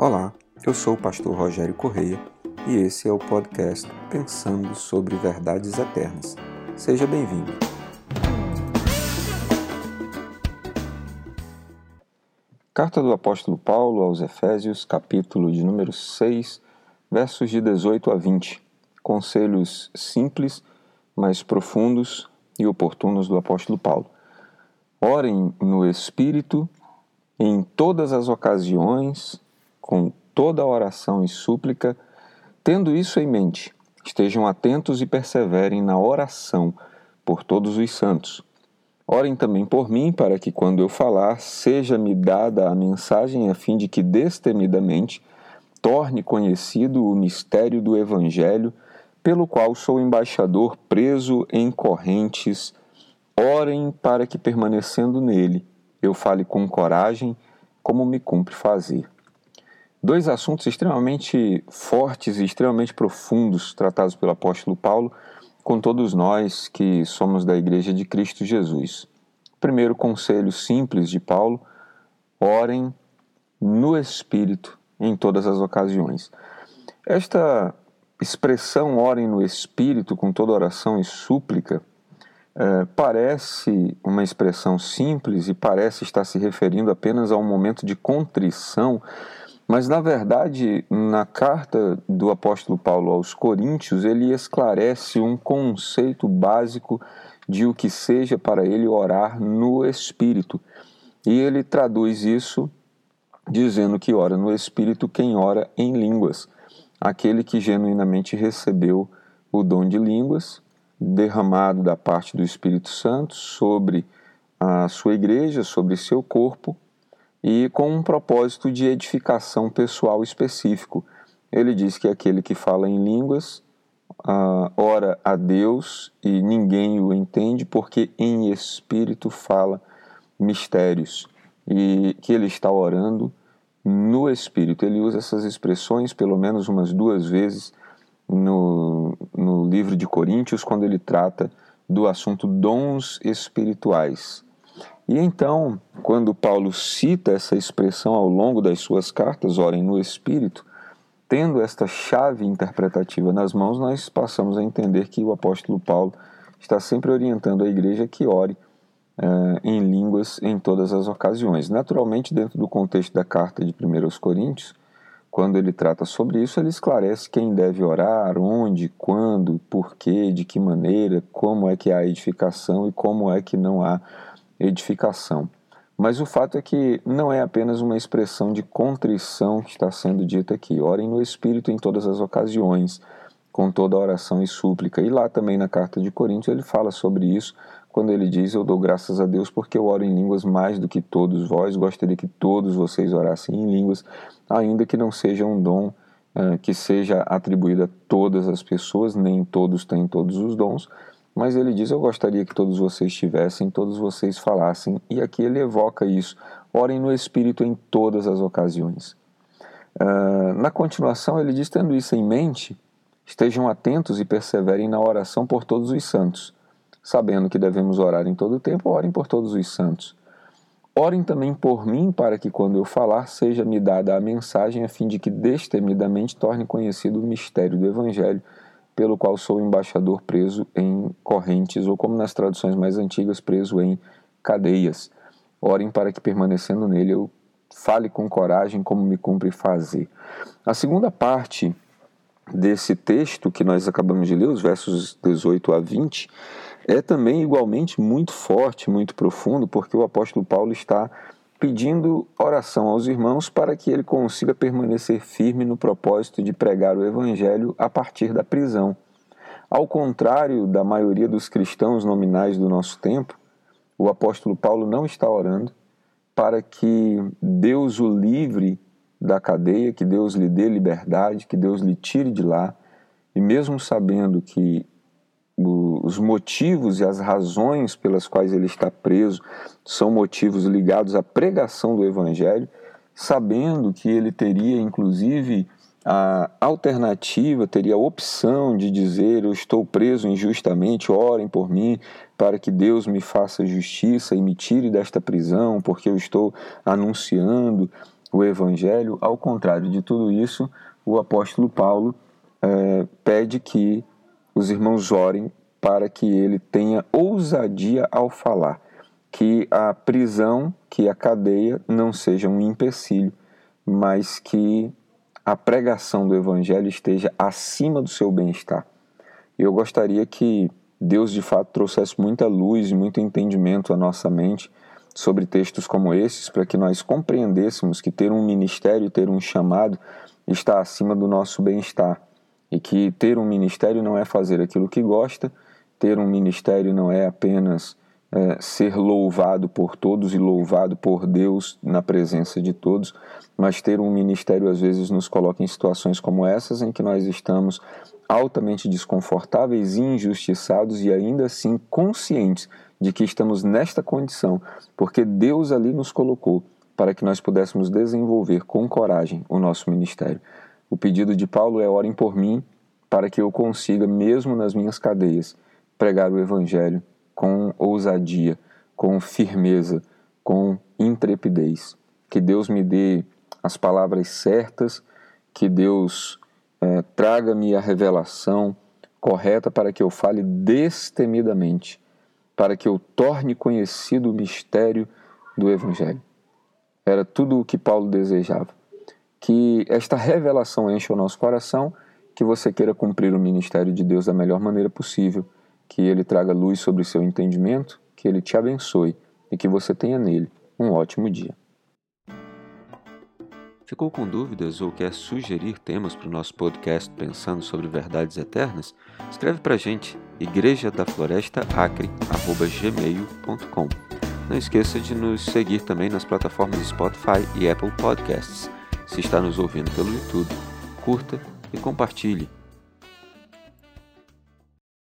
Olá, eu sou o pastor Rogério Correia e esse é o podcast Pensando sobre Verdades Eternas. Seja bem-vindo. Carta do apóstolo Paulo aos Efésios, capítulo de número 6, versos de 18 a 20. Conselhos simples, mas profundos e oportunos do apóstolo Paulo. Orem no Espírito em todas as ocasiões, com toda oração e súplica, tendo isso em mente, estejam atentos e perseverem na oração por todos os santos. Orem também por mim, para que quando eu falar, seja-me dada a mensagem a fim de que destemidamente torne conhecido o mistério do Evangelho, pelo qual sou embaixador preso em correntes. Orem para que, permanecendo nele, eu fale com coragem, como me cumpre fazer. Dois assuntos extremamente fortes e extremamente profundos tratados pelo apóstolo Paulo com todos nós que somos da Igreja de Cristo Jesus. Primeiro conselho simples de Paulo: orem no Espírito em todas as ocasiões. Esta expressão orem no Espírito com toda oração e súplica é, parece uma expressão simples e parece estar se referindo apenas a um momento de contrição mas, na verdade, na carta do apóstolo Paulo aos Coríntios, ele esclarece um conceito básico de o que seja para ele orar no Espírito. E ele traduz isso dizendo que ora no Espírito quem ora em línguas, aquele que genuinamente recebeu o dom de línguas derramado da parte do Espírito Santo sobre a sua igreja, sobre seu corpo e com um propósito de edificação pessoal específico. Ele diz que aquele que fala em línguas uh, ora a Deus e ninguém o entende, porque em espírito fala mistérios e que ele está orando no espírito. Ele usa essas expressões pelo menos umas duas vezes no, no livro de Coríntios, quando ele trata do assunto dons espirituais. E então, quando Paulo cita essa expressão ao longo das suas cartas, orem no Espírito, tendo esta chave interpretativa nas mãos, nós passamos a entender que o apóstolo Paulo está sempre orientando a igreja que ore uh, em línguas em todas as ocasiões. Naturalmente, dentro do contexto da carta de 1 Coríntios, quando ele trata sobre isso, ele esclarece quem deve orar, onde, quando, por quê, de que maneira, como é que há edificação e como é que não há edificação. Mas o fato é que não é apenas uma expressão de contrição que está sendo dita aqui. Orem no Espírito em todas as ocasiões, com toda oração e súplica. E lá também na carta de Coríntios ele fala sobre isso, quando ele diz: Eu dou graças a Deus porque eu oro em línguas mais do que todos vós. Gostaria que todos vocês orassem em línguas, ainda que não seja um dom uh, que seja atribuído a todas as pessoas, nem todos têm todos os dons mas ele diz: Eu gostaria que todos vocês tivessem, todos vocês falassem, e aqui ele evoca isso. Orem no Espírito em todas as ocasiões. Uh, na continuação, ele diz: Tendo isso em mente, estejam atentos e perseverem na oração por todos os santos, sabendo que devemos orar em todo o tempo, orem por todos os santos. Orem também por mim, para que quando eu falar, seja-me dada a mensagem, a fim de que destemidamente torne conhecido o mistério do Evangelho pelo qual sou embaixador preso em correntes, ou como nas traduções mais antigas, preso em cadeias. Orem para que, permanecendo nele, eu fale com coragem como me cumpre fazer. A segunda parte desse texto que nós acabamos de ler, os versos 18 a 20, é também igualmente muito forte, muito profundo, porque o apóstolo Paulo está pedindo oração aos irmãos para que ele consiga permanecer firme no propósito de pregar o Evangelho a partir da prisão. Ao contrário da maioria dos cristãos nominais do nosso tempo, o apóstolo Paulo não está orando para que Deus o livre da cadeia, que Deus lhe dê liberdade, que Deus lhe tire de lá, e mesmo sabendo que os motivos e as razões pelas quais ele está preso são motivos ligados à pregação do Evangelho, sabendo que ele teria, inclusive, a alternativa, teria a opção de dizer: Eu estou preso injustamente, orem por mim, para que Deus me faça justiça e me tire desta prisão, porque eu estou anunciando o Evangelho. Ao contrário de tudo isso, o apóstolo Paulo é, pede que os irmãos orem para que ele tenha ousadia ao falar, que a prisão, que a cadeia não seja um empecilho, mas que a pregação do Evangelho esteja acima do seu bem-estar. Eu gostaria que Deus de fato trouxesse muita luz e muito entendimento à nossa mente sobre textos como esses, para que nós compreendêssemos que ter um ministério, ter um chamado, está acima do nosso bem-estar. E que ter um ministério não é fazer aquilo que gosta, ter um ministério não é apenas é, ser louvado por todos e louvado por Deus na presença de todos, mas ter um ministério às vezes nos coloca em situações como essas em que nós estamos altamente desconfortáveis e injustiçados e ainda assim conscientes de que estamos nesta condição, porque Deus ali nos colocou para que nós pudéssemos desenvolver com coragem o nosso ministério. O pedido de Paulo é: orem por mim, para que eu consiga, mesmo nas minhas cadeias, pregar o Evangelho com ousadia, com firmeza, com intrepidez. Que Deus me dê as palavras certas, que Deus é, traga-me a revelação correta para que eu fale destemidamente, para que eu torne conhecido o mistério do Evangelho. Era tudo o que Paulo desejava. Que esta revelação encha o nosso coração, que você queira cumprir o ministério de Deus da melhor maneira possível, que ele traga luz sobre o seu entendimento, que ele te abençoe e que você tenha nele um ótimo dia. Ficou com dúvidas ou quer sugerir temas para o nosso podcast Pensando sobre Verdades Eternas? Escreve para a gente, igreja da floresta acre@gmail.com. Não esqueça de nos seguir também nas plataformas Spotify e Apple Podcasts. Se está nos ouvindo pelo YouTube, curta e compartilhe.